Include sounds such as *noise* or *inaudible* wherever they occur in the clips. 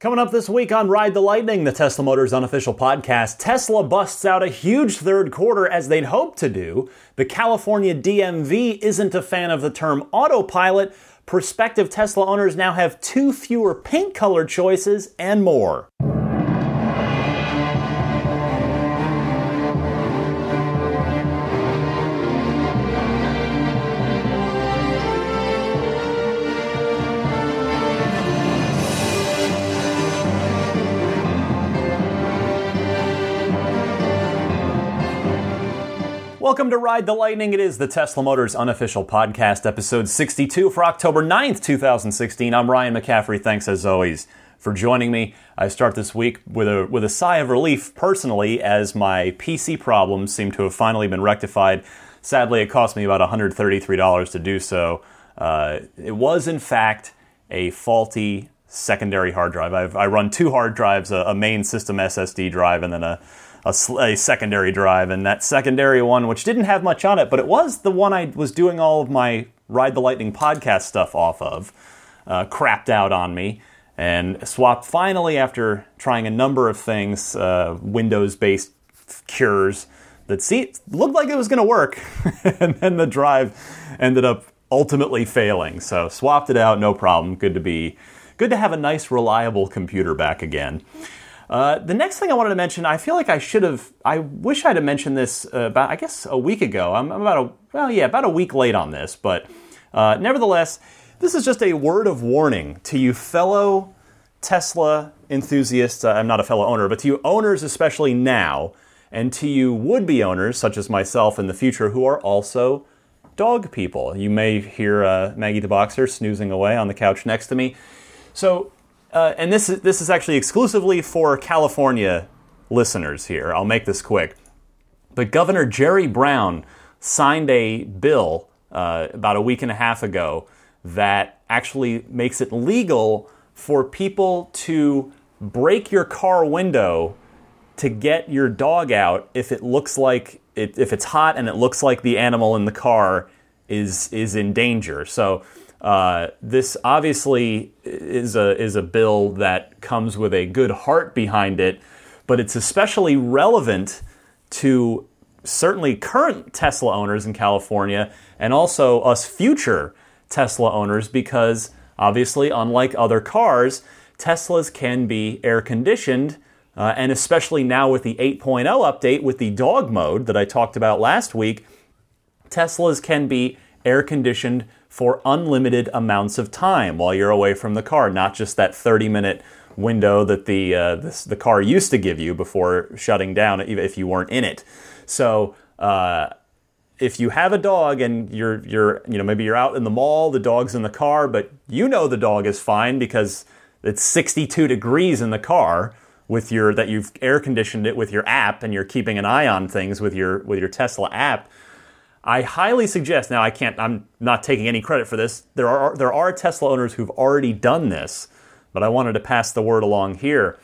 Coming up this week on Ride the Lightning, the Tesla Motors unofficial podcast, Tesla busts out a huge third quarter as they'd hoped to do. The California DMV isn't a fan of the term autopilot. Prospective Tesla owners now have two fewer paint color choices and more. Welcome to Ride the Lightning. It is the Tesla Motors unofficial podcast, episode 62 for October 9th, 2016. I'm Ryan McCaffrey. Thanks as always for joining me. I start this week with a with a sigh of relief personally as my PC problems seem to have finally been rectified. Sadly, it cost me about $133 to do so. Uh, it was in fact a faulty secondary hard drive. I've, i run two hard drives, a, a main system SSD drive and then a a, a, secondary drive, and that secondary one, which didn't have much on it, but it was the one I was doing all of my Ride the Lightning podcast stuff off of, uh, crapped out on me, and swapped finally after trying a number of things, uh, Windows based cures that see, looked like it was going to work, *laughs* and then the drive ended up ultimately failing. So swapped it out, no problem. Good to be, good to have a nice, reliable computer back again. Uh, the next thing I wanted to mention, I feel like I should have. I wish I'd have mentioned this uh, about, I guess, a week ago. I'm, I'm, about a well, yeah, about a week late on this, but uh, nevertheless, this is just a word of warning to you fellow Tesla enthusiasts. I'm not a fellow owner, but to you owners, especially now, and to you would-be owners such as myself in the future, who are also dog people. You may hear uh, Maggie the boxer snoozing away on the couch next to me. So uh, and this is this is actually exclusively for California listeners here. I'll make this quick. But Governor Jerry Brown signed a bill uh, about a week and a half ago that actually makes it legal for people to break your car window to get your dog out if it looks like it, if it's hot and it looks like the animal in the car is is in danger. So uh, this obviously is a is a bill that comes with a good heart behind it, but it's especially relevant to certainly current Tesla owners in California and also us future Tesla owners because obviously, unlike other cars, Teslas can be air conditioned. Uh, and especially now with the 8.0 update with the dog mode that I talked about last week, Teslas can be air conditioned for unlimited amounts of time while you're away from the car, not just that 30 minute window that the, uh, this, the car used to give you before shutting down if you weren't in it. So, uh, if you have a dog and you're you're you know maybe you're out in the mall, the dog's in the car, but you know the dog is fine because it's 62 degrees in the car with your that you've air conditioned it with your app and you're keeping an eye on things with your with your Tesla app I highly suggest. Now, I can't. I'm not taking any credit for this. There are there are Tesla owners who've already done this, but I wanted to pass the word along here.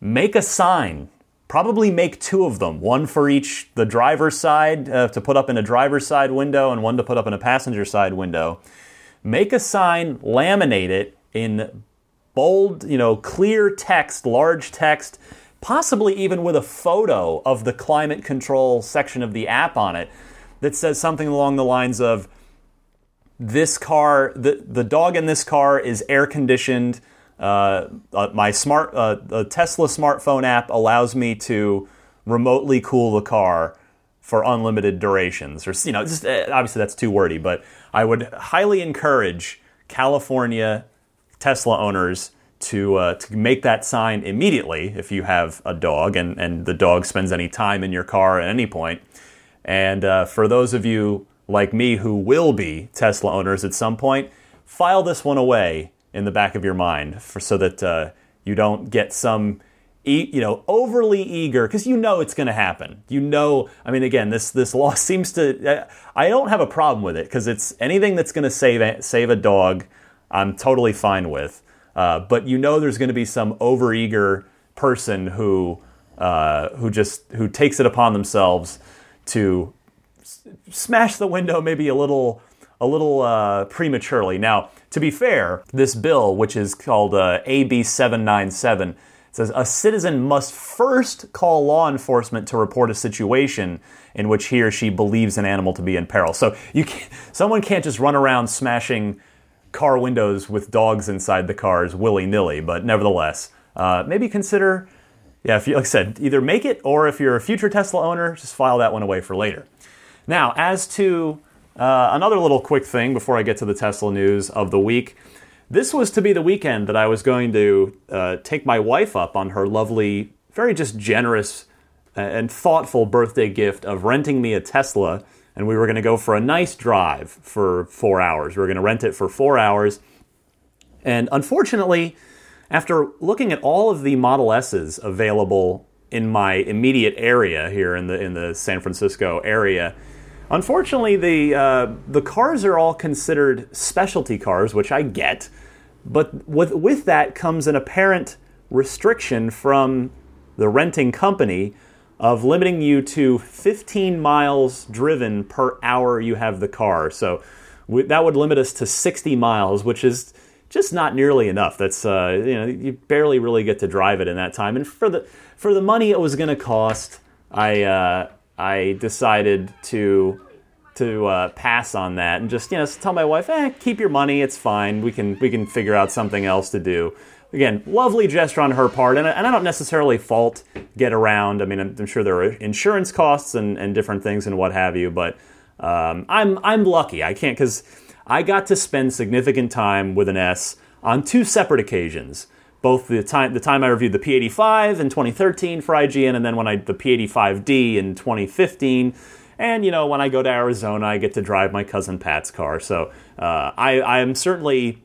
Make a sign. Probably make two of them, one for each the driver's side uh, to put up in a driver's side window, and one to put up in a passenger side window. Make a sign, laminate it in bold, you know, clear text, large text, possibly even with a photo of the climate control section of the app on it that says something along the lines of this car, the, the dog in this car is air conditioned. Uh, uh, my smart uh, the Tesla smartphone app allows me to remotely cool the car for unlimited durations. Or you know, just, uh, obviously that's too wordy, but I would highly encourage California Tesla owners to uh, to make that sign immediately if you have a dog and and the dog spends any time in your car at any point. And uh, for those of you like me who will be Tesla owners at some point, file this one away in the back of your mind for, so that uh, you don't get some you know overly eager because you know it's going to happen. You know i mean again this this law *laughs* seems to i don't have a problem with it because it's anything that's going to save a, save a dog i'm totally fine with. Uh, but you know there's going to be some overeager person who uh, who just who takes it upon themselves to s- smash the window maybe a little a little uh, prematurely. Now, to be fair, this bill, which is called uh, AB 797, says a citizen must first call law enforcement to report a situation in which he or she believes an animal to be in peril. So you can't, someone can't just run around smashing car windows with dogs inside the cars willy nilly. But nevertheless, uh, maybe consider, yeah, if you, like I said, either make it or if you're a future Tesla owner, just file that one away for later. Now, as to uh, another little quick thing before I get to the Tesla news of the week. This was to be the weekend that I was going to uh, take my wife up on her lovely, very just generous and thoughtful birthday gift of renting me a Tesla. And we were going to go for a nice drive for four hours. We were going to rent it for four hours. And unfortunately, after looking at all of the Model S's available in my immediate area here in the in the San Francisco area, Unfortunately, the uh, the cars are all considered specialty cars, which I get, but with with that comes an apparent restriction from the renting company of limiting you to 15 miles driven per hour you have the car. So we, that would limit us to 60 miles, which is just not nearly enough. That's uh, you know you barely really get to drive it in that time. And for the for the money it was going to cost, I uh, I decided to to uh, pass on that and just you know tell my wife, eh, keep your money, it's fine. We can we can figure out something else to do. Again, lovely gesture on her part, and, and I don't necessarily fault Getaround. I mean, I'm, I'm, sure there are insurance costs and, and different things and what have you, but um, I'm I'm lucky. I can't because I got to spend significant time with an S on two separate occasions both the time the time I reviewed the P85 in 2013 for IGN, and then when I the P85D in 2015. And you know, when I go to Arizona, I get to drive my cousin Pat's car. So uh, I, I am certainly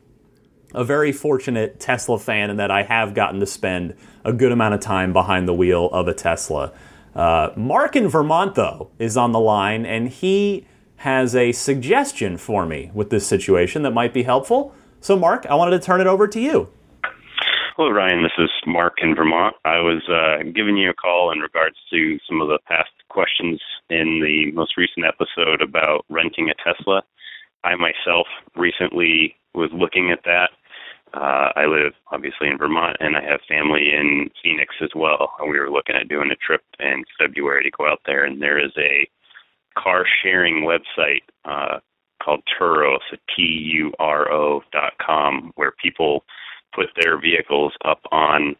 a very fortunate Tesla fan in that I have gotten to spend a good amount of time behind the wheel of a Tesla. Uh, Mark in Vermont, though, is on the line, and he has a suggestion for me with this situation that might be helpful. So, Mark, I wanted to turn it over to you. Hello, Ryan. This is Mark in Vermont. I was uh, giving you a call in regards to some of the past questions in the most recent episode about renting a Tesla. I myself recently was looking at that. Uh, I live obviously in Vermont, and I have family in Phoenix as well. We were looking at doing a trip in February to go out there, and there is a car sharing website uh, called Turo, so T U R O dot com, where people put their vehicles up on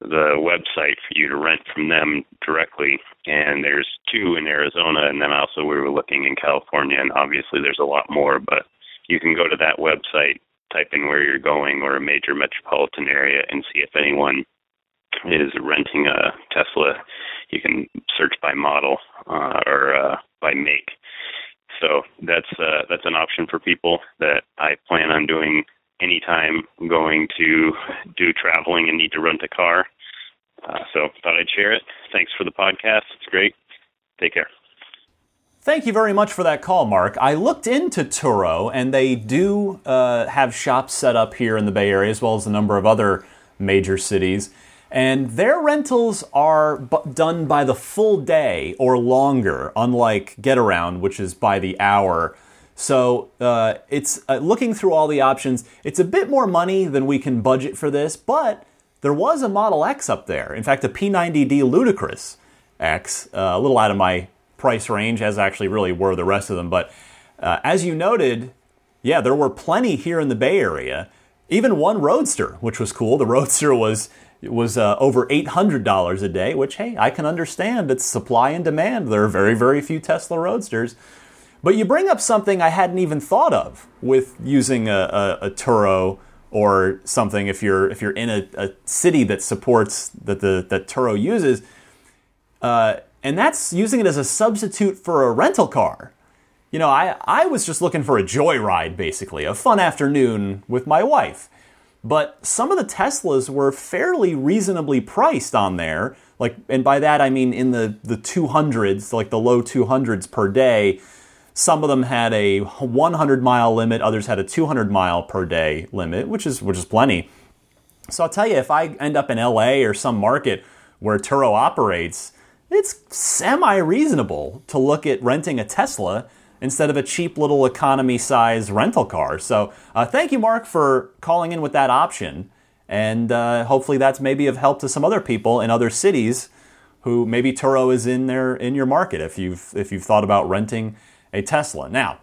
the website for you to rent from them directly. And there's two in Arizona, and then also we were looking in California, and obviously there's a lot more. But you can go to that website, type in where you're going or a major metropolitan area, and see if anyone is renting a Tesla. You can search by model uh, or uh, by make. So that's uh, that's an option for people that I plan on doing anytime going to do traveling and need to rent a car. Uh, so thought I'd share it. Thanks for the podcast. It's great. Take care. Thank you very much for that call, Mark. I looked into Turo, and they do uh, have shops set up here in the Bay Area, as well as a number of other major cities. And their rentals are b- done by the full day or longer, unlike Getaround, which is by the hour. So uh, it's uh, looking through all the options. It's a bit more money than we can budget for this, but there was a Model X up there. In fact, a P90D Ludicrous X, uh, a little out of my price range, as actually really were the rest of them. But uh, as you noted, yeah, there were plenty here in the Bay Area. Even one Roadster, which was cool. The Roadster was was uh, over $800 a day, which, hey, I can understand. It's supply and demand. There are very, very few Tesla Roadsters. But you bring up something I hadn't even thought of with using a, a, a Turo or something if you're if you're in a, a city that supports that the that Turo uses, uh, and that's using it as a substitute for a rental car. You know, I, I was just looking for a joyride, basically, a fun afternoon with my wife. But some of the Teslas were fairly reasonably priced on there. Like, and by that I mean in the, the 200s, like the low 200s per day. Some of them had a 100 mile limit, others had a 200 mile per day limit, which is which is plenty. So I'll tell you, if I end up in LA or some market where Turo operates, it's semi reasonable to look at renting a Tesla instead of a cheap little economy size rental car. So uh, thank you, Mark, for calling in with that option. And uh, hopefully that's maybe of help to some other people in other cities who maybe Turo is in there in your market if you've if you've thought about renting a Tesla. Now,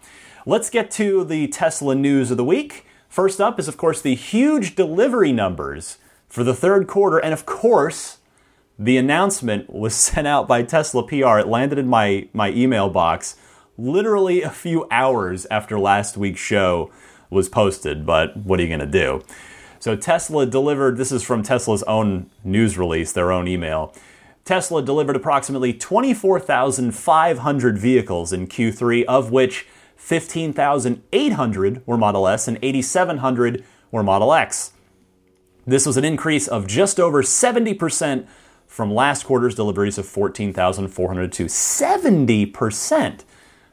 let's get to the Tesla news of the week. First up is of course the huge delivery numbers for the third quarter and of course the announcement was *laughs* sent out by Tesla PR. It landed in my my email box literally a few hours after last week's show was posted, but what are you going to do? So Tesla delivered, this is from Tesla's own news release, their own email. Tesla delivered approximately 24,500 vehicles in Q3, of which 15,800 were Model S and 8,700 were Model X. This was an increase of just over 70% from last quarter's deliveries of 14,402. 70%!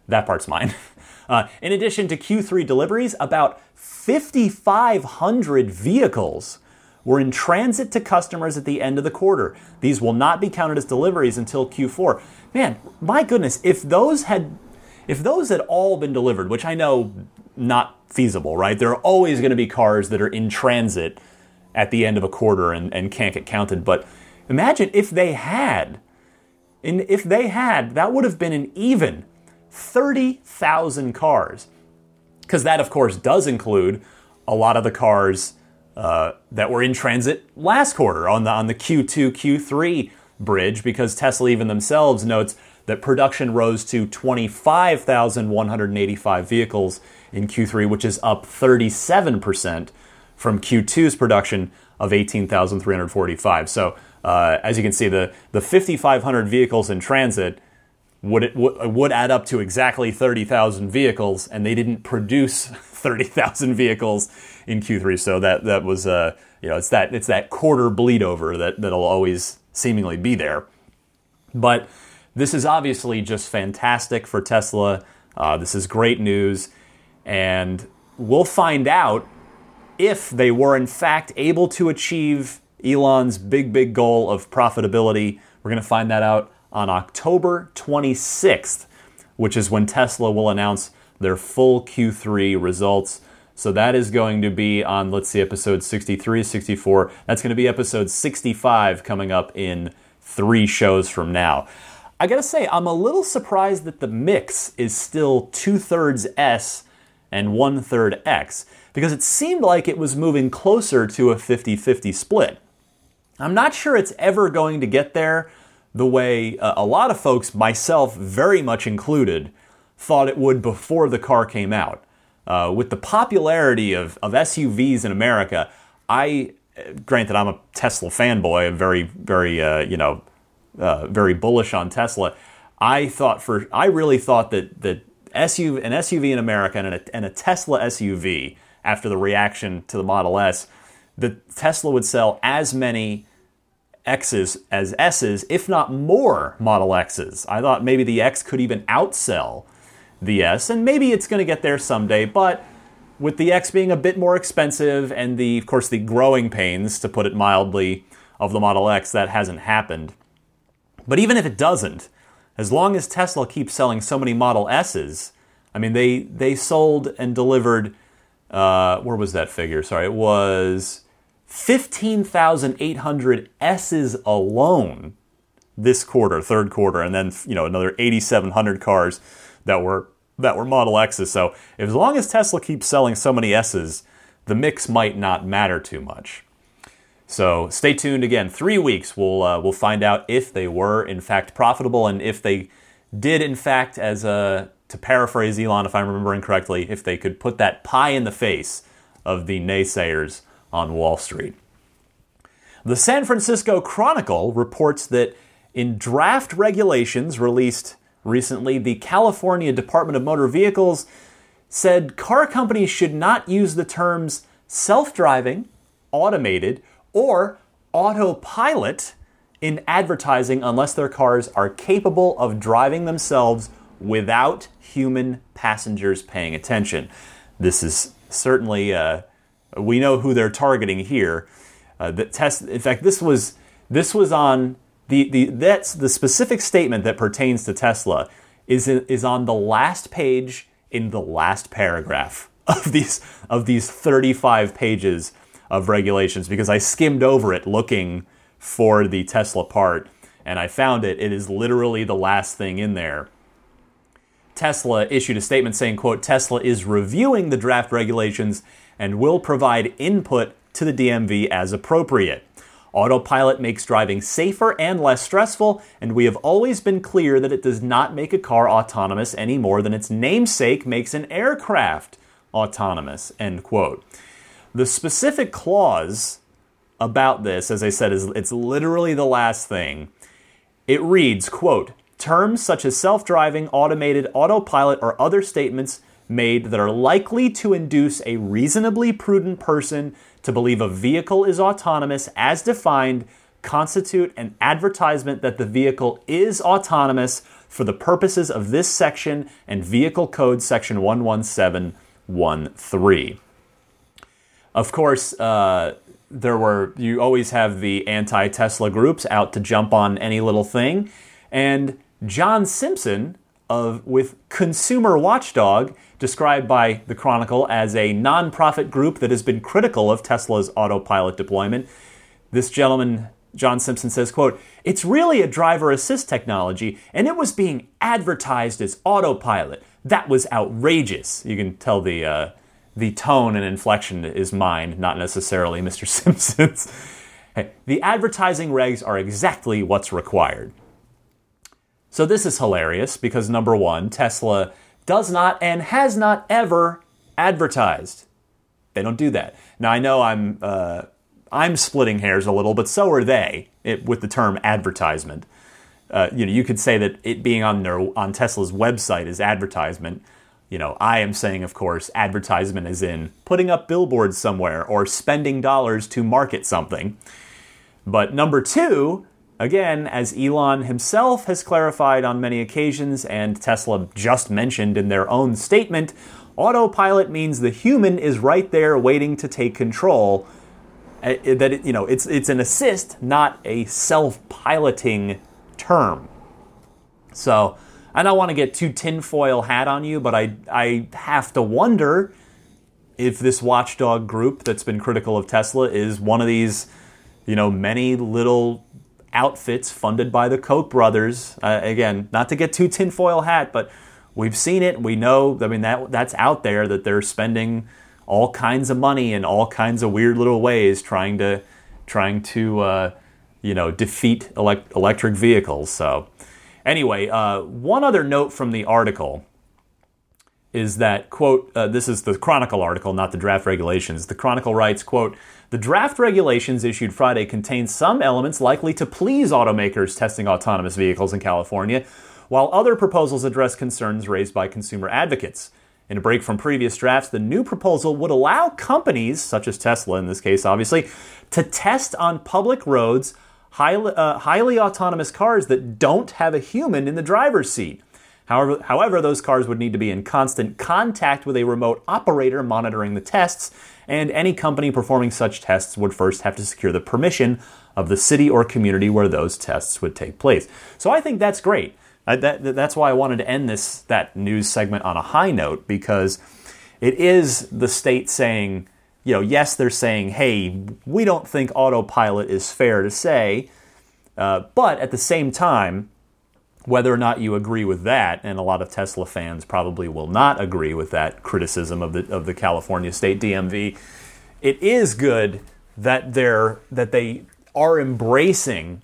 That part's mine. *laughs* Uh, in addition to Q3 deliveries, about 5,500 vehicles were in transit to customers at the end of the quarter. These will not be counted as deliveries until Q4. Man, my goodness, if those had if those had all been delivered, which I know not feasible, right? There are always going to be cars that are in transit at the end of a quarter and, and can't get counted. But imagine if they had, and if they had, that would have been an even 30,000 cars. Because that, of course, does include a lot of the cars uh, that were in transit last quarter on the, on the Q2, Q3 bridge, because Tesla even themselves notes that production rose to 25,185 vehicles in Q3, which is up 37% from Q2's production of 18,345. So, uh, as you can see, the, the 5,500 vehicles in transit would it would add up to exactly 30,000 vehicles, and they didn't produce *laughs* 30,000 vehicles in Q3. So that that was uh, you know it's that it's that quarter bleed over that that'll always seemingly be there. But this is obviously just fantastic for Tesla. Uh, this is great news, and we'll find out if they were in fact able to achieve Elon's big big goal of profitability. We're going to find that out on October 26th, which is when Tesla will announce their full Q3 results. So that is going to be on, let's see, episode 63, 64. That's going to be episode 65 coming up in three shows from now. I gotta say, I'm a little surprised that the mix is still two thirds S and one third X, because it seemed like it was moving closer to a 50 50 split. I'm not sure it's ever going to get there, the way uh, a lot of folks, myself very much included, thought it would before the car came out. Uh, with the popularity of, of SUVs in America, I, granted, I'm a Tesla fanboy, I'm very, very, uh, you know, uh, very bullish on Tesla. I thought for, I really thought that that SUV, an SUV in America and a, and a Tesla SUV after the reaction to the Model S, that Tesla would sell as many X's as S's, if not more Model X's. I thought maybe the X could even outsell the S, and maybe it's going to get there someday, but with the X being a bit more expensive and the, of course, the growing pains, to put it mildly, of the Model X, that hasn't happened. But even if it doesn't, as long as Tesla keeps selling so many Model S's, I mean, they they sold and delivered. Uh, where was that figure? Sorry, it was 15,800 S's alone this quarter, third quarter, and then you know another 8,700 cars that were that were Model X's. So as long as Tesla keeps selling so many S's, the mix might not matter too much. So stay tuned. Again, three weeks we'll uh, we'll find out if they were in fact profitable and if they did in fact, as a uh, to paraphrase Elon, if I'm remembering correctly, if they could put that pie in the face of the naysayers on Wall Street. The San Francisco Chronicle reports that in draft regulations released recently, the California Department of Motor Vehicles said car companies should not use the terms self driving, automated, or autopilot in advertising unless their cars are capable of driving themselves without human passengers paying attention. This is certainly uh, we know who they're targeting here. Uh, the test, in fact, this was this was on the, the that's the specific statement that pertains to Tesla is is on the last page in the last paragraph *laughs* of these of these 35 pages of regulations because I skimmed over it looking for the Tesla part and I found it. It is literally the last thing in there. Tesla issued a statement saying, quote, Tesla is reviewing the draft regulations and will provide input to the DMV as appropriate. Autopilot makes driving safer and less stressful, and we have always been clear that it does not make a car autonomous any more than its namesake makes an aircraft autonomous. End quote. The specific clause about this, as I said, is it's literally the last thing. It reads, quote, terms such as self-driving, automated, autopilot, or other statements made that are likely to induce a reasonably prudent person to believe a vehicle is autonomous as defined constitute an advertisement that the vehicle is autonomous for the purposes of this section and vehicle code section 11713. Of course, uh, there were you always have the anti-Tesla groups out to jump on any little thing, and John Simpson of with Consumer Watchdog, described by the Chronicle as a nonprofit group that has been critical of Tesla's autopilot deployment. This gentleman, John Simpson, says, quote, It's really a driver assist technology, and it was being advertised as autopilot. That was outrageous. You can tell the uh, the tone and inflection is mine, not necessarily *laughs* Mr. Simpson's. hey, the advertising regs are exactly what's required. So this is hilarious because number one, Tesla does not and has not ever advertised. They don't do that. Now I know I'm uh, I'm splitting hairs a little, but so are they it, with the term advertisement. Uh, you know, you could say that it being on their on Tesla's website is advertisement. You know, I am saying, of course, advertisement is in putting up billboards somewhere or spending dollars to market something. But number two, Again, as Elon himself has clarified on many occasions and Tesla just mentioned in their own statement, autopilot means the human is right there waiting to take control. Uh, that it, you know, it's it's an assist, not a self-piloting term. So, I don't want to get too tinfoil hat on you, but I I have to wonder if this watchdog group that's been critical of Tesla is one of these, you know, many little outfits funded by the Koch brothers. Uh, again, not to get too tinfoil hat, but we've seen it. We know. I mean, that that's out there that they're spending all kinds of money in all kinds of weird little ways trying to trying to uh, you know defeat elect- electric vehicles. So anyway, uh, one other note from the article is that quote uh, this is the chronicle article not the draft regulations the chronicle writes quote the draft regulations issued friday contain some elements likely to please automakers testing autonomous vehicles in california while other proposals address concerns raised by consumer advocates. In a break from previous drafts the new proposal would allow companies such as tesla in this case obviously to test on public roads highly, uh, highly autonomous cars that don't have a human in the driver's seat However, however, those cars would need to be in constant contact with a remote operator monitoring the tests, and any company performing such tests would first have to secure the permission of the city or community where those tests would take place. So I think that's great. That, that's why I wanted to end this that news segment on a high note because it is the state saying, you know, yes, they're saying, hey, we don't think autopilot is fair to say, uh, but at the same time, whether or not you agree with that, and a lot of Tesla fans probably will not agree with that criticism of the of the California State DMV, it is good that they're that they are embracing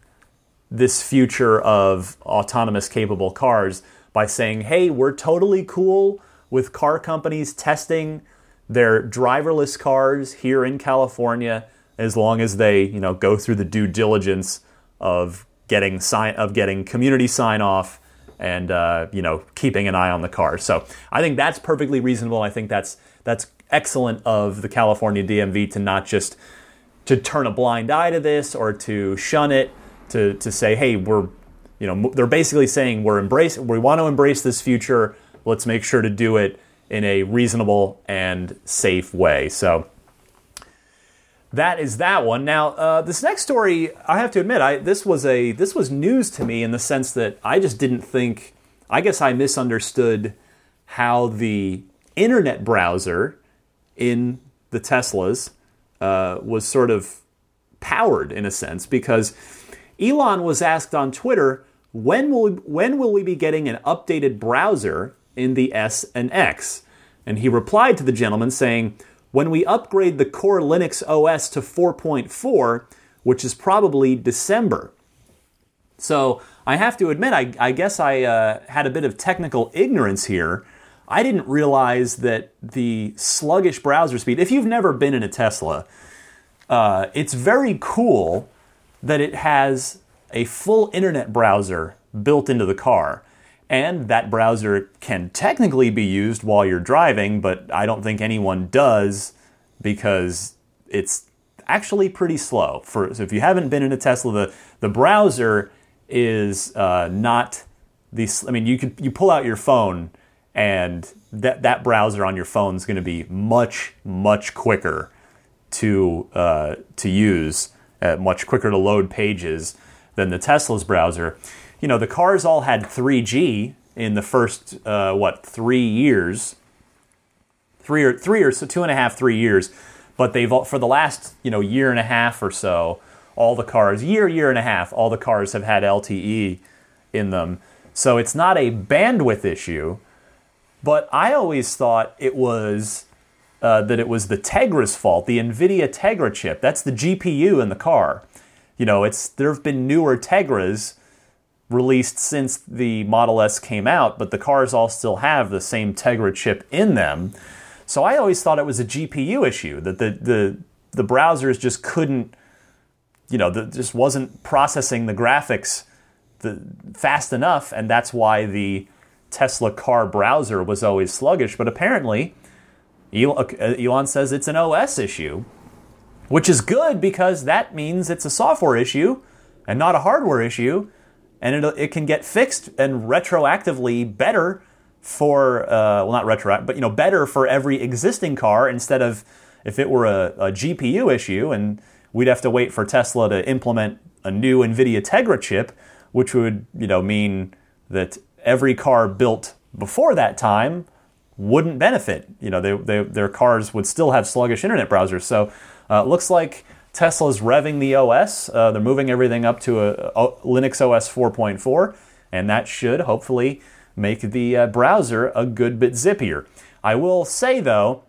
this future of autonomous capable cars by saying, "Hey, we're totally cool with car companies testing their driverless cars here in California as long as they, you know, go through the due diligence of getting sign of getting community sign off and uh, you know keeping an eye on the car. So I think that's perfectly reasonable. I think that's that's excellent of the California DMV to not just to turn a blind eye to this or to shun it to to say hey we're you know they're basically saying we're embrace we want to embrace this future let's make sure to do it in a reasonable and safe way so that is that one. Now, uh, this next story, I have to admit, I this was a this was news to me in the sense that I just didn't think I guess I misunderstood how the internet browser in the Teslas uh, was sort of powered in a sense because Elon was asked on Twitter when will we, when will we be getting an updated browser in the S and X? And he replied to the gentleman saying, when we upgrade the core Linux OS to 4.4, which is probably December. So I have to admit, I, I guess I uh, had a bit of technical ignorance here. I didn't realize that the sluggish browser speed, if you've never been in a Tesla, uh, it's very cool that it has a full internet browser built into the car. And that browser can technically be used while you're driving, but I don't think anyone does because it's actually pretty slow. For so if you haven't been in a Tesla, the the browser is uh, not the. I mean, you can you pull out your phone and that that browser on your phone is going to be much much quicker to uh, to use, uh, much quicker to load pages than the Tesla's browser. You know, the cars all had 3G in the first uh, what three years, three or three or so two and a half, three years. But they've for the last you know year and a half or so, all the cars year year and a half, all the cars have had LTE in them. So it's not a bandwidth issue. But I always thought it was uh, that it was the Tegra's fault, the NVIDIA Tegra chip. That's the GPU in the car. You know, it's there have been newer Tegras released since the Model S came out, but the cars all still have the same Tegra chip in them. So I always thought it was a GPU issue that the the the browsers just couldn't, you know, the, just wasn't processing the graphics the, fast enough, and that's why the Tesla car browser was always sluggish. But apparently, uh, Elon says it's an OS issue, which is good because that means it's a software issue and not a hardware issue, and it, it can get fixed and retroactively better for uh, well not retroactive, but you know better for every existing car instead of if it were a, a GPU issue and we'd have to wait for Tesla to implement a new NVIDIA Tegra chip, which would you know mean that every car built before that time wouldn't benefit. You know, they, they, their cars would still have sluggish internet browsers. So uh, it looks like Tesla's revving the OS. Uh, they're moving everything up to a, a, Linux OS 4.4, and that should hopefully make the uh, browser a good bit zippier. I will say though,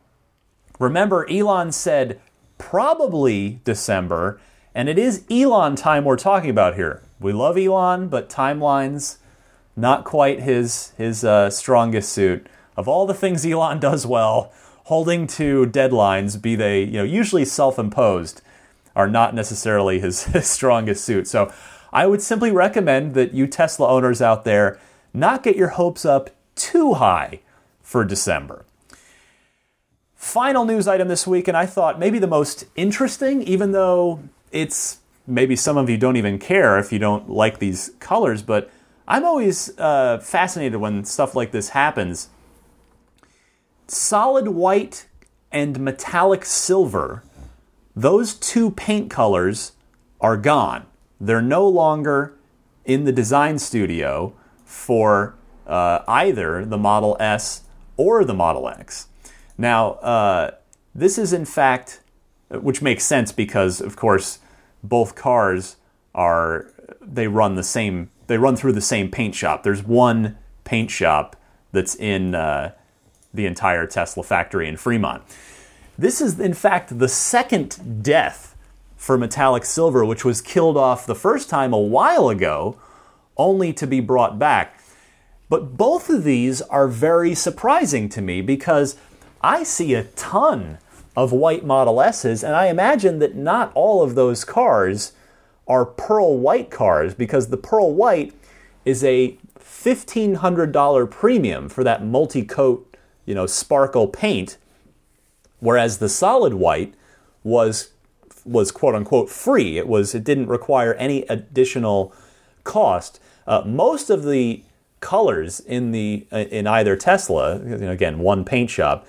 remember Elon said probably December, and it is Elon time we're talking about here. We love Elon, but timelines not quite his his uh, strongest suit. Of all the things Elon *laughs* does well, holding to deadlines, be they you know usually self-imposed, are not necessarily his, *laughs* his strongest suit. So I would simply recommend that you Tesla owners out there not get your hopes up too high for December. Final news item this week, and I thought maybe the most interesting, even though it's maybe some of you don't even care if you don't like these colors, but I'm always uh, fascinated when stuff like this happens. Solid white and metallic silver, those two paint colors are gone. They're no longer in the design studio for uh, either the Model S or the Model X. Now, uh, this is in fact, which makes sense because, of course, both cars are they run the same they run through the same paint shop. There's one paint shop that's in uh, the entire Tesla factory in Fremont. This is, in fact, the second death for metallic silver, which was killed off the first time a while ago, only to be brought back. But both of these are very surprising to me because I see a ton of white Model S's, and I imagine that not all of those cars are pearl white cars because the pearl white is a $1500 premium for that multi-coat, you know, sparkle paint whereas the solid white was was quote unquote free. It was it didn't require any additional cost. Uh, most of the colors in the uh, in either Tesla, you know, again one paint shop,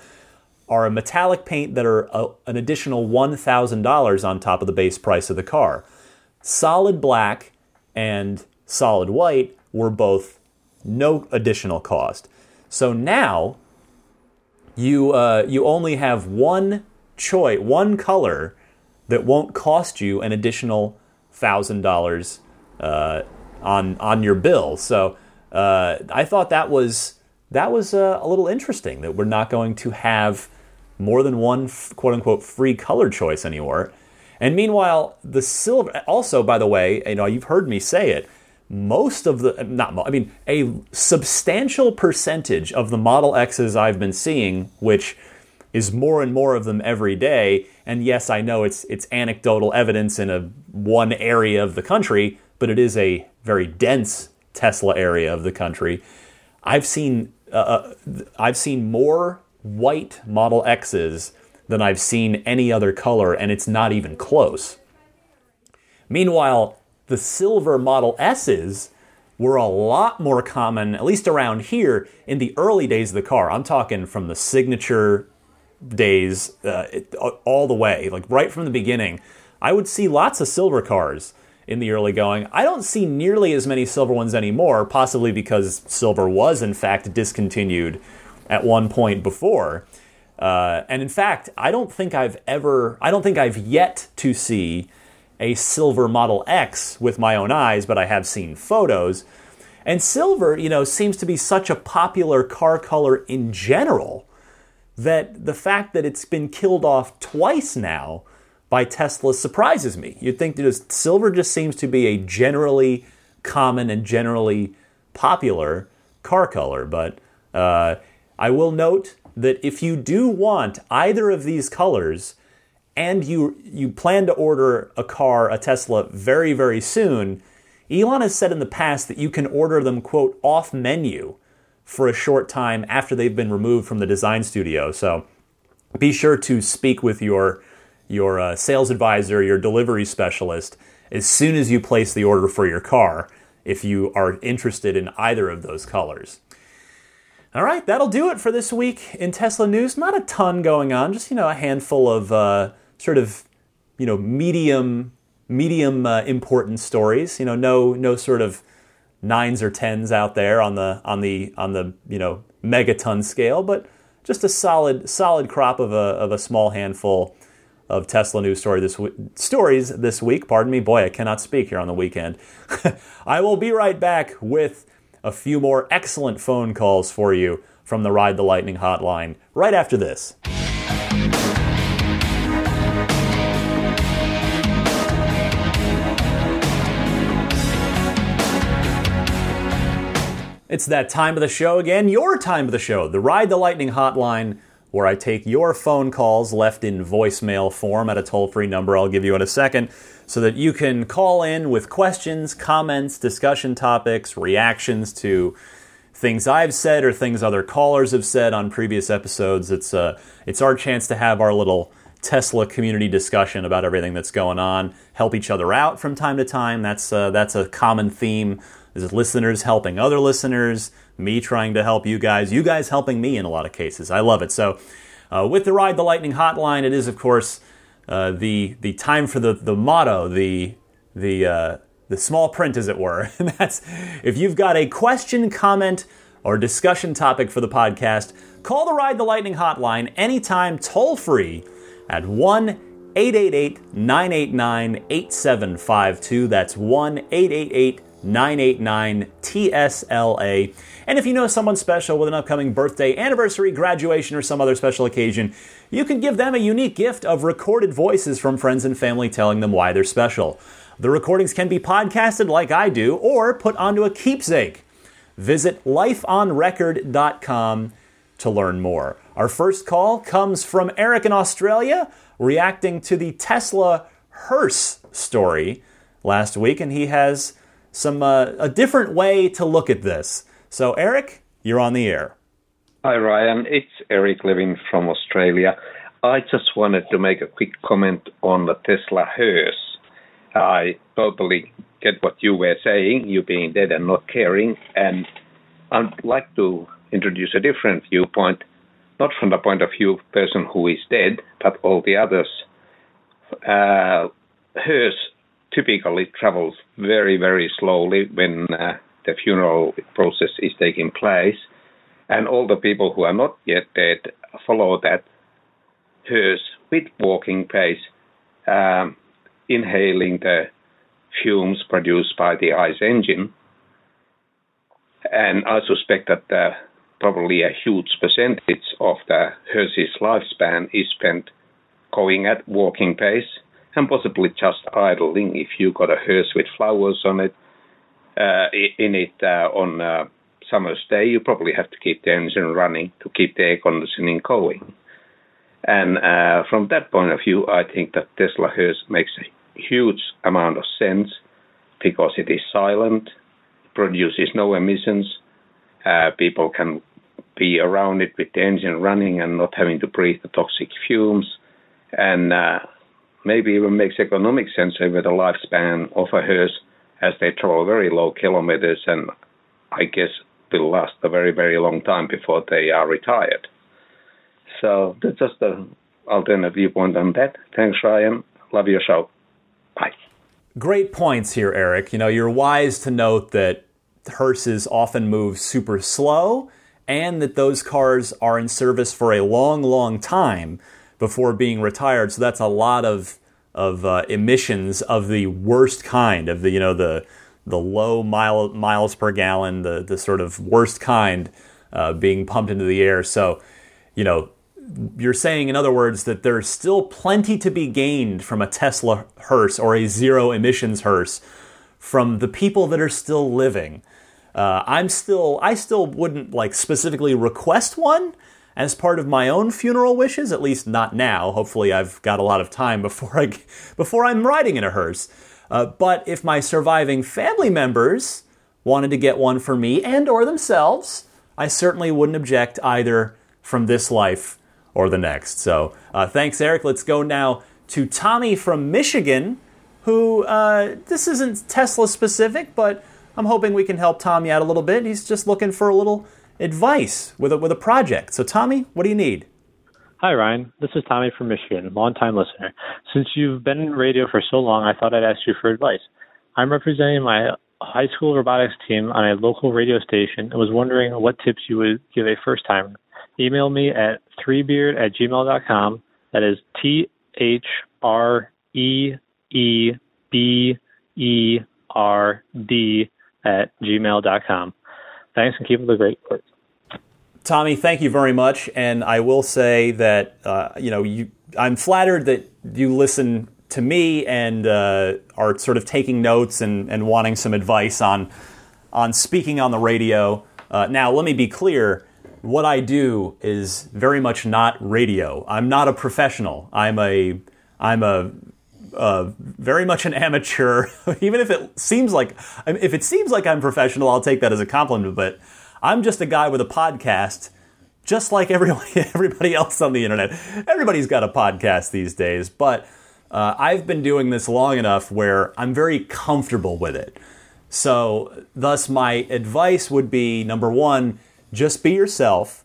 are a metallic paint that are a, uh, an additional one thousand dollars on top of the base price of the car solid black and solid white were both no additional cost. So now you uh, you only have one choice, one color that won't cost you an additional thousand uh, dollars on on your bill. So uh, I thought that was that was uh, a little interesting that we're not going to have more than one quote unquote free color choice anymore. And meanwhile, the silver also, by the way, you know, you've heard me say it. Most of the not, I mean, a substantial percentage of the Model X's I've been seeing, which is more and more of them every day. And yes, I know it's it's anecdotal evidence in a one area of the country, but it is a very dense Tesla area of the country. I've seen uh, uh I've seen more white Model X's than I've seen any other color, and it's not even close. Meanwhile, the silver Model S's were a lot more common, at least around here, in the early days of the car. I'm talking from the signature days uh, all the way, like right from the beginning. I would see lots of silver cars in the early going. I don't see nearly as many silver ones anymore, possibly because silver was, in fact, discontinued at one point before. Uh, and in fact, I don't think I've ever, I don't think I've yet to see a silver Model X with my own eyes, but I have seen photos. And silver, you know, seems to be such a popular car color in general that the fact that it's been killed off twice now by Tesla surprises me. You'd think that silver just seems to be a generally common and generally popular car color, but uh, I will note that if you do want either of these colors and you you plan to order a car, a Tesla very very soon, Elon has said in the past that you can order them quote off menu for a short time after they've been removed from the design studio. So be sure to speak with your your uh, sales advisor, your delivery specialist as soon as you place the order for your car if you are interested in either of those colors. All right, that'll do it for this week in Tesla news. Not a ton going on, just you know a handful of uh, sort of you know medium medium uh, important stories. You know, no no sort of nines or tens out there on the on the on the you know megaton scale, but just a solid solid crop of a of a small handful of Tesla news story this w- stories this week. Pardon me, boy, I cannot speak here on the weekend. *laughs* I will be right back with a few more excellent phone calls for you from the Ride the Lightning hotline right after this. It's that time of the show again, your time of the show, the Ride the Lightning hotline, where I take your phone calls left in voicemail form at a toll free number I'll give you in a second so that you can call in with questions, comments, discussion topics, reactions to things I've said or things other callers have said on previous episodes. It's uh, it's our chance to have our little Tesla community discussion about everything that's going on. Help each other out from time to time. That's uh, that's a common theme. Is listeners helping other listeners, me trying to help you guys, you guys helping me in a lot of cases. I love it. So, uh, with the Ride the Lightning hotline, it is of course uh, the the time for the the motto, the the uh, the small print, as it were. *laughs* And that's if you've got a question, comment, or discussion topic for the podcast, call the Ride the Lightning hotline anytime, toll free at 1 888 989 8752. That's 1 888 989 TSLA. And if you know someone special with an upcoming birthday, anniversary, graduation, or some other special occasion, you can give them a unique gift of recorded voices from friends and family telling them why they're special. The recordings can be podcasted like I do or put onto a keepsake. Visit lifeonrecord.com to learn more. Our first call comes from Eric in Australia, reacting to the Tesla hearse story last week, and he has some uh, a different way to look at this. So, Eric, you're on the air. Hi, Ryan. It's Eric living from Australia. I just wanted to make a quick comment on the Tesla hearse. I totally get what you were saying, you being dead and not caring, and I'd like to introduce a different viewpoint, not from the point of view of person who is dead, but all the others. Uh, hearse typically travels very, very slowly when uh, the funeral process is taking place, and all the people who are not yet dead follow that hearse with walking pace, um, inhaling the fumes produced by the ICE engine. And I suspect that uh, probably a huge percentage of the hearse's lifespan is spent going at walking pace and possibly just idling if you got a hearse with flowers on it uh, in it uh, on a summer's day. You probably have to keep the engine running to keep the air conditioning going. And uh, from that point of view i think that tesla hearse makes a huge amount of sense because it is silent produces no emissions uh, people can be around it with the engine running and not having to breathe the toxic fumes. And uh, maybe even makes economic sense over the lifespan of a hearse as they travel very low kilometers and I guess will last a very, very long time before they are retired. So that's just an alternate viewpoint on that. Thanks, Ryan. Love your show. Bye. Great points here, Eric. You know, you're wise to note that hearses often move super slow and that those cars are in service for a long, long time before being retired. So that's a lot of of uh, emissions of the worst kind of the you know the the low mile, miles per gallon, the the sort of worst kind uh, being pumped into the air. So you know you're saying in other words that there's still plenty to be gained from a Tesla hearse or a zero emissions hearse from the people that are still living. Uh, I'm still I still wouldn't like specifically request one as part of my own funeral wishes, at least not now. Hopefully, I've got a lot of time before I before I'm riding in a hearse. Uh, but if my surviving family members wanted to get one for me and or themselves, I certainly wouldn't object either from this life or the next. So uh, thanks, Eric. Let's go now to Tommy from Michigan, who uh, this isn't Tesla specific, but I'm hoping we can help Tommy out a little bit. He's just looking for a little advice with a, with a project. So, Tommy, what do you need? Hi, Ryan. This is Tommy from Michigan, longtime listener. Since you've been in radio for so long, I thought I'd ask you for advice. I'm representing my high school robotics team on a local radio station and was wondering what tips you would give a first timer. Email me at threebeard at gmail.com. That is T H R E E B E R D at gmail.com. Thanks and keep up the great work. Tommy, thank you very much. And I will say that uh, you know you, I'm flattered that you listen to me and uh, are sort of taking notes and, and wanting some advice on on speaking on the radio. Uh, now, let me be clear. What I do is very much not radio. I'm not a professional. I'm a I'm a uh, very much an amateur. *laughs* Even if it seems like if it seems like I'm professional, I'll take that as a compliment. But I'm just a guy with a podcast, just like everybody *laughs* everybody else on the internet. Everybody's got a podcast these days, but uh, I've been doing this long enough where I'm very comfortable with it. So, thus, my advice would be number one, just be yourself.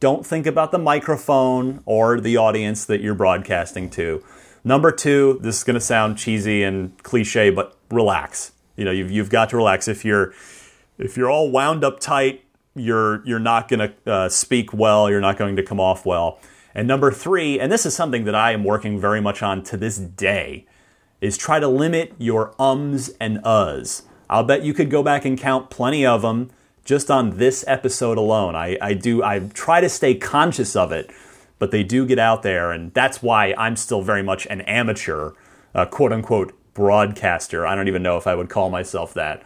Don't think about the microphone or the audience that you're broadcasting to. Number two, this is going to sound cheesy and cliche, but relax. You know, you've, you've got to relax. If you're if you're all wound up tight, you're you're not going to uh, speak well. You're not going to come off well. And number three, and this is something that I am working very much on to this day, is try to limit your ums and uhs. I'll bet you could go back and count plenty of them just on this episode alone. I, I do I try to stay conscious of it but they do get out there, and that's why I'm still very much an amateur, uh, quote unquote, broadcaster. I don't even know if I would call myself that,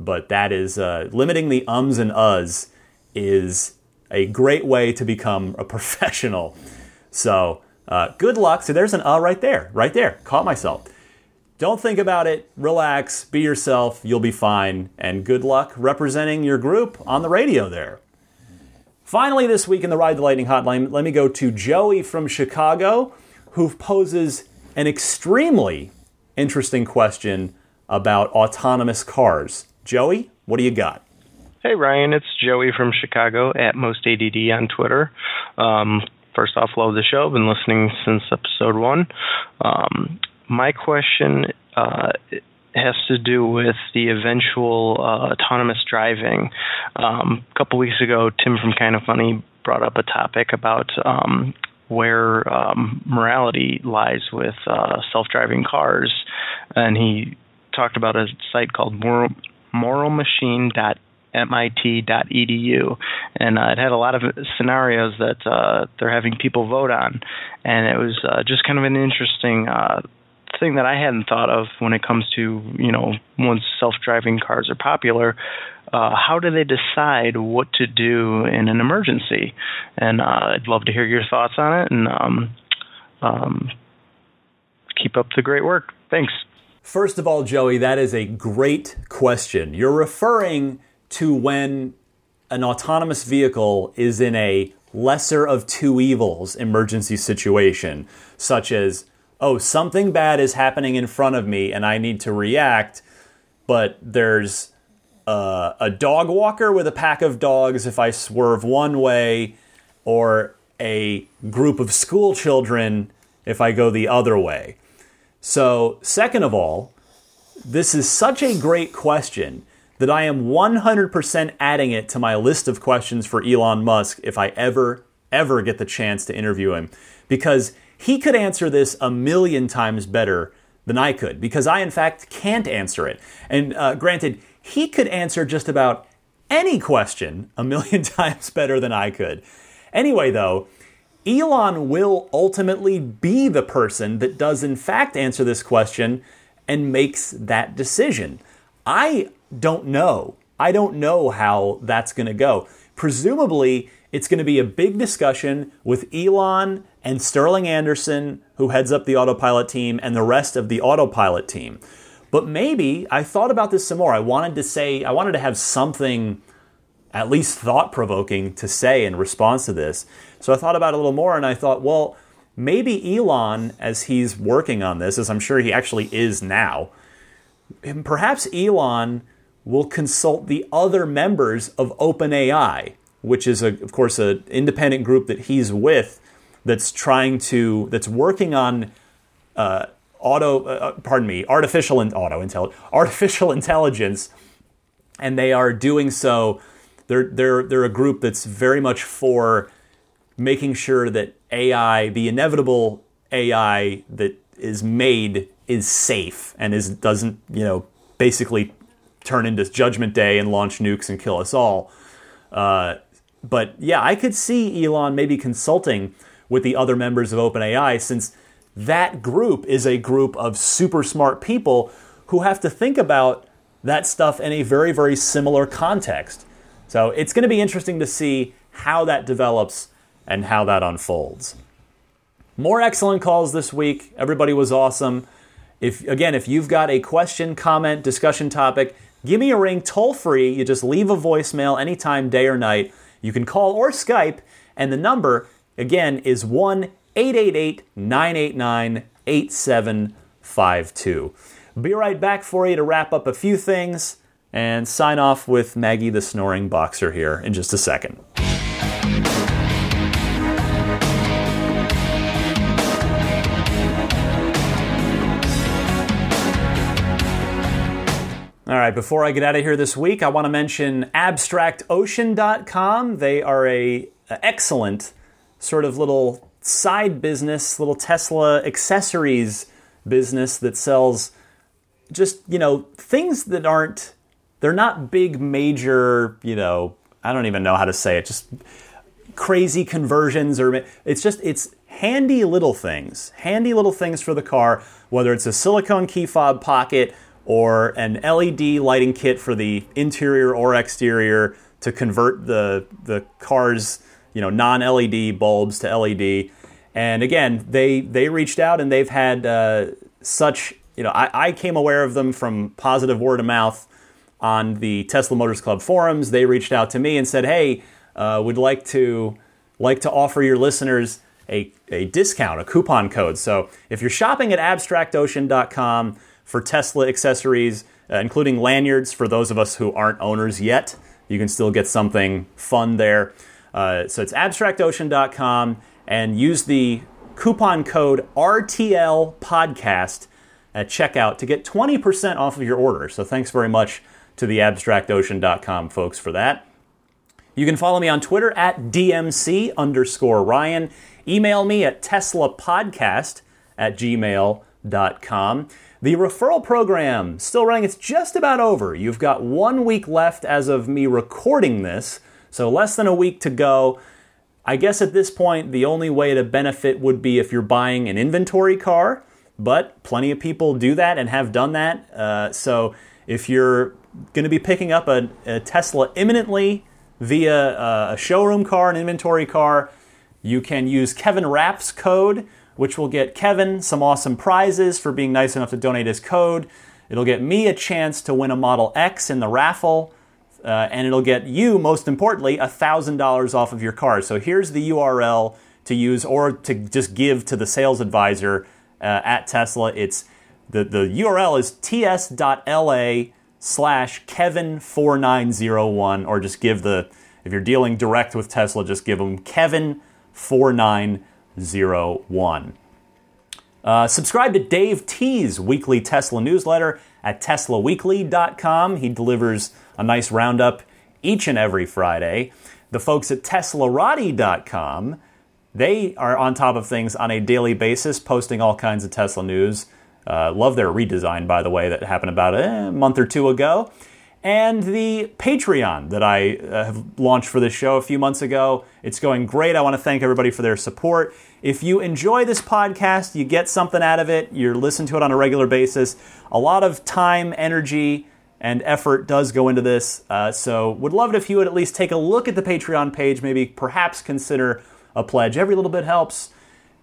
but that is uh, limiting the ums and uhs is a great way to become a *laughs* professional. So, uh, good luck. So, there's an uh right there, right there. Caught myself. Don't think about it. Relax. Be yourself. You'll be fine. And good luck representing your group on the radio there. Finally, this week in the Ride the Lightning Hotline, let me go to Joey from Chicago, who poses an extremely interesting question about autonomous cars. Joey, what do you got? Hey, Ryan, it's Joey from Chicago at Most ADD on Twitter. Um, first off, love the show. Been listening since episode one. Um, my question uh, has to do with the eventual uh, autonomous driving. Um, a couple weeks ago, Tim from Kind of Funny brought up a topic about um, where um, morality lies with uh, self-driving cars, and he talked about a site called moral, moralmachine.mit.edu, and uh, it had a lot of scenarios that uh, they're having people vote on, and it was uh, just kind of an interesting uh, thing that I hadn't thought of when it comes to you know once self-driving cars are popular. Uh, how do they decide what to do in an emergency? And uh, I'd love to hear your thoughts on it. And um, um, keep up the great work. Thanks. First of all, Joey, that is a great question. You're referring to when an autonomous vehicle is in a lesser of two evils emergency situation, such as oh, something bad is happening in front of me and I need to react, but there's uh, a dog walker with a pack of dogs if I swerve one way, or a group of school children if I go the other way. So, second of all, this is such a great question that I am 100% adding it to my list of questions for Elon Musk if I ever, ever get the chance to interview him. Because he could answer this a million times better than I could because I, in fact, can't answer it. And uh, granted, he could answer just about any question a million *laughs* times better than I could. Anyway, though, Elon will ultimately be the person that does, in fact, answer this question and makes that decision. I don't know. I don't know how that's going to go. Presumably, it's going to be a big discussion with Elon and Sterling Anderson, who heads up the autopilot team, and the rest of the autopilot team. But maybe I thought about this some more. I wanted to say, I wanted to have something at least thought provoking to say in response to this. So I thought about it a little more and I thought, well, maybe Elon, as he's working on this, as I'm sure he actually is now, perhaps Elon will consult the other members of OpenAI which is, a, of course, an independent group that he's with that's trying to, that's working on uh, auto, uh, uh pardon me, artificial and auto intel, *laughs* artificial intelligence, and they are doing so. They're they're they're a group that's very much for making sure that AI, the inevitable AI that is made, is safe and is doesn't you know basically turn into Judgment Day and launch nukes and kill us all. Uh, but yeah, I could see Elon maybe consulting with the other members of OpenAI since that group is a group of super smart people who have to think about that stuff in a very, very similar context. So it's going to be interesting to see how that develops and how that unfolds. More excellent calls this week. Everybody was awesome. If again, if you've got a question, comment, discussion topic, give me a ring toll free. You just leave a voicemail anytime, day or night. You can call or Skype, and the number, again, is 1 888 989 8752. Be right back for you to wrap up a few things and sign off with Maggie the Snoring Boxer here in just a second. All right, before I get out of here this week, I want to mention abstractocean.com. They are a, excellent sort of little side business, little Tesla accessories business that sells just, you know, things that aren't they're not big major, you know, I don't even know how to say it, just crazy conversions or it's just it's handy little things. Handy little things for the car, whether it's a silicone key fob pocket or an LED lighting kit for the interior or exterior to convert the the car's you know non-LED bulbs to LED. And again, they they reached out and they've had uh, such you know I, I came aware of them from positive word of mouth on the Tesla Motors Club forums. They reached out to me and said, "Hey, uh, would like to like to offer your listeners." A, a discount, a coupon code. So if you're shopping at abstractocean.com, for Tesla accessories, uh, including lanyards for those of us who aren't owners yet. You can still get something fun there. Uh, so it's abstractocean.com and use the coupon code RTL podcast at checkout to get 20% off of your order. So thanks very much to the abstractocean.com folks for that. You can follow me on Twitter at DMC underscore Ryan. Email me at TeslaPodcast at gmail.com. The referral program still running. It's just about over. You've got one week left as of me recording this, so less than a week to go. I guess at this point, the only way to benefit would be if you're buying an inventory car, but plenty of people do that and have done that. Uh, so if you're going to be picking up a, a Tesla imminently via uh, a showroom car, an inventory car, you can use Kevin Rapp's code which will get Kevin some awesome prizes for being nice enough to donate his code. It'll get me a chance to win a Model X in the raffle. Uh, and it'll get you, most importantly, $1,000 off of your car. So here's the URL to use or to just give to the sales advisor uh, at Tesla. It's the, the URL is ts.la slash Kevin4901, or just give the, if you're dealing direct with Tesla, just give them Kevin4901. Uh, subscribe to Dave T's weekly Tesla newsletter at teslaweekly.com. He delivers a nice roundup each and every Friday. The folks at teslarati.com, they are on top of things on a daily basis, posting all kinds of Tesla news. Uh, love their redesign, by the way, that happened about a month or two ago and the Patreon that I uh, have launched for this show a few months ago. It's going great. I want to thank everybody for their support. If you enjoy this podcast, you get something out of it, you're listening to it on a regular basis, a lot of time, energy, and effort does go into this. Uh, so, would love it if you would at least take a look at the Patreon page, maybe perhaps consider a pledge. Every little bit helps.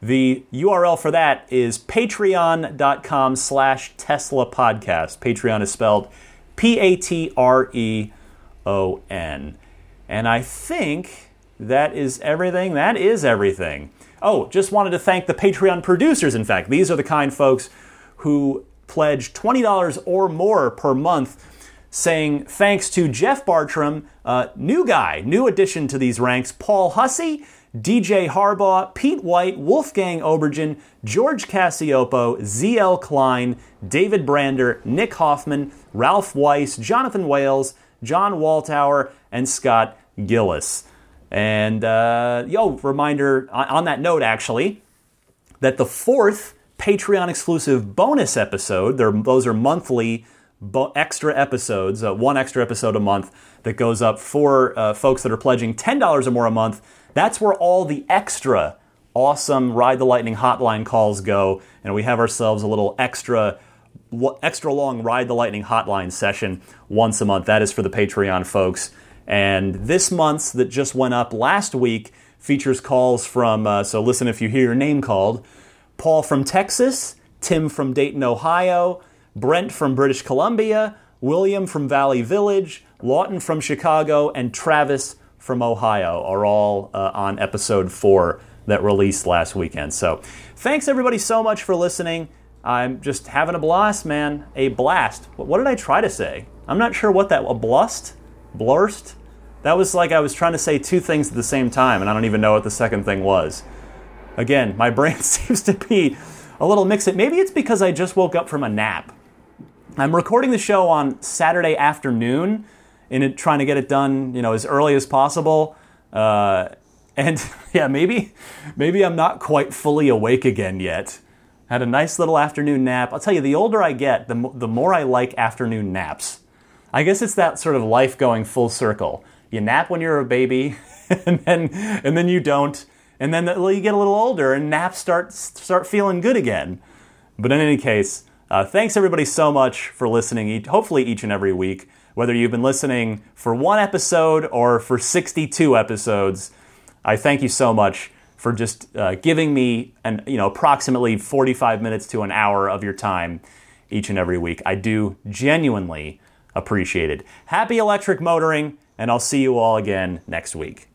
The URL for that is patreon.com slash Tesla podcast. Patreon is spelled P A T R E O N. And I think that is everything. That is everything. Oh, just wanted to thank the Patreon producers, in fact. These are the kind folks who pledge $20 or more per month, saying thanks to Jeff Bartram, uh, new guy, new addition to these ranks, Paul Hussey, DJ Harbaugh, Pete White, Wolfgang Obergen, George Cassiopo, ZL Klein, David Brander, Nick Hoffman, Ralph Weiss, Jonathan Wales, John Waltower, and Scott Gillis. And uh, yo, reminder on that note, actually, that the fourth Patreon exclusive bonus episode, those are monthly bo- extra episodes, uh, one extra episode a month that goes up for uh, folks that are pledging $10 or more a month that's where all the extra awesome Ride the Lightning hotline calls go, and we have ourselves a little extra extra long Ride the Lightning hotline session once a month. That is for the Patreon folks. And this month's that just went up last week features calls from, uh, so listen if you hear your name called, Paul from Texas, Tim from Dayton, Ohio, Brent from British Columbia, William from Valley Village, Lawton from Chicago, and Travis from Ohio are all uh, on episode four that released last weekend. So thanks everybody so much for listening. I'm just having a blast, man. A blast. What did I try to say? I'm not sure what that a blust, blurst. That was like I was trying to say two things at the same time, and I don't even know what the second thing was. Again, my *laughs* brain seems to be a little mixed. Maybe it's because I just woke up from a nap. I'm recording the show on Saturday afternoon, in it, trying to get it done, you know, as early as possible. Uh, and *laughs* yeah, maybe, maybe I'm not quite fully awake again yet. Had a nice little afternoon nap. I'll tell you, the older I get, the, the more I like afternoon naps. I guess it's that sort of life going full circle. You nap when you're a baby, *laughs* and then and then you don't, and then you get a little older, and naps start start feeling good again. But in any case, uh, thanks everybody so much for listening. Hopefully, each and every week whether you've been listening for one episode or for 62 episodes. I thank you so much for just uh, giving me an you know approximately 45 minutes to an hour of your time each and every week. I do genuinely appreciate it. Happy electric motoring, and I'll see you all again next week.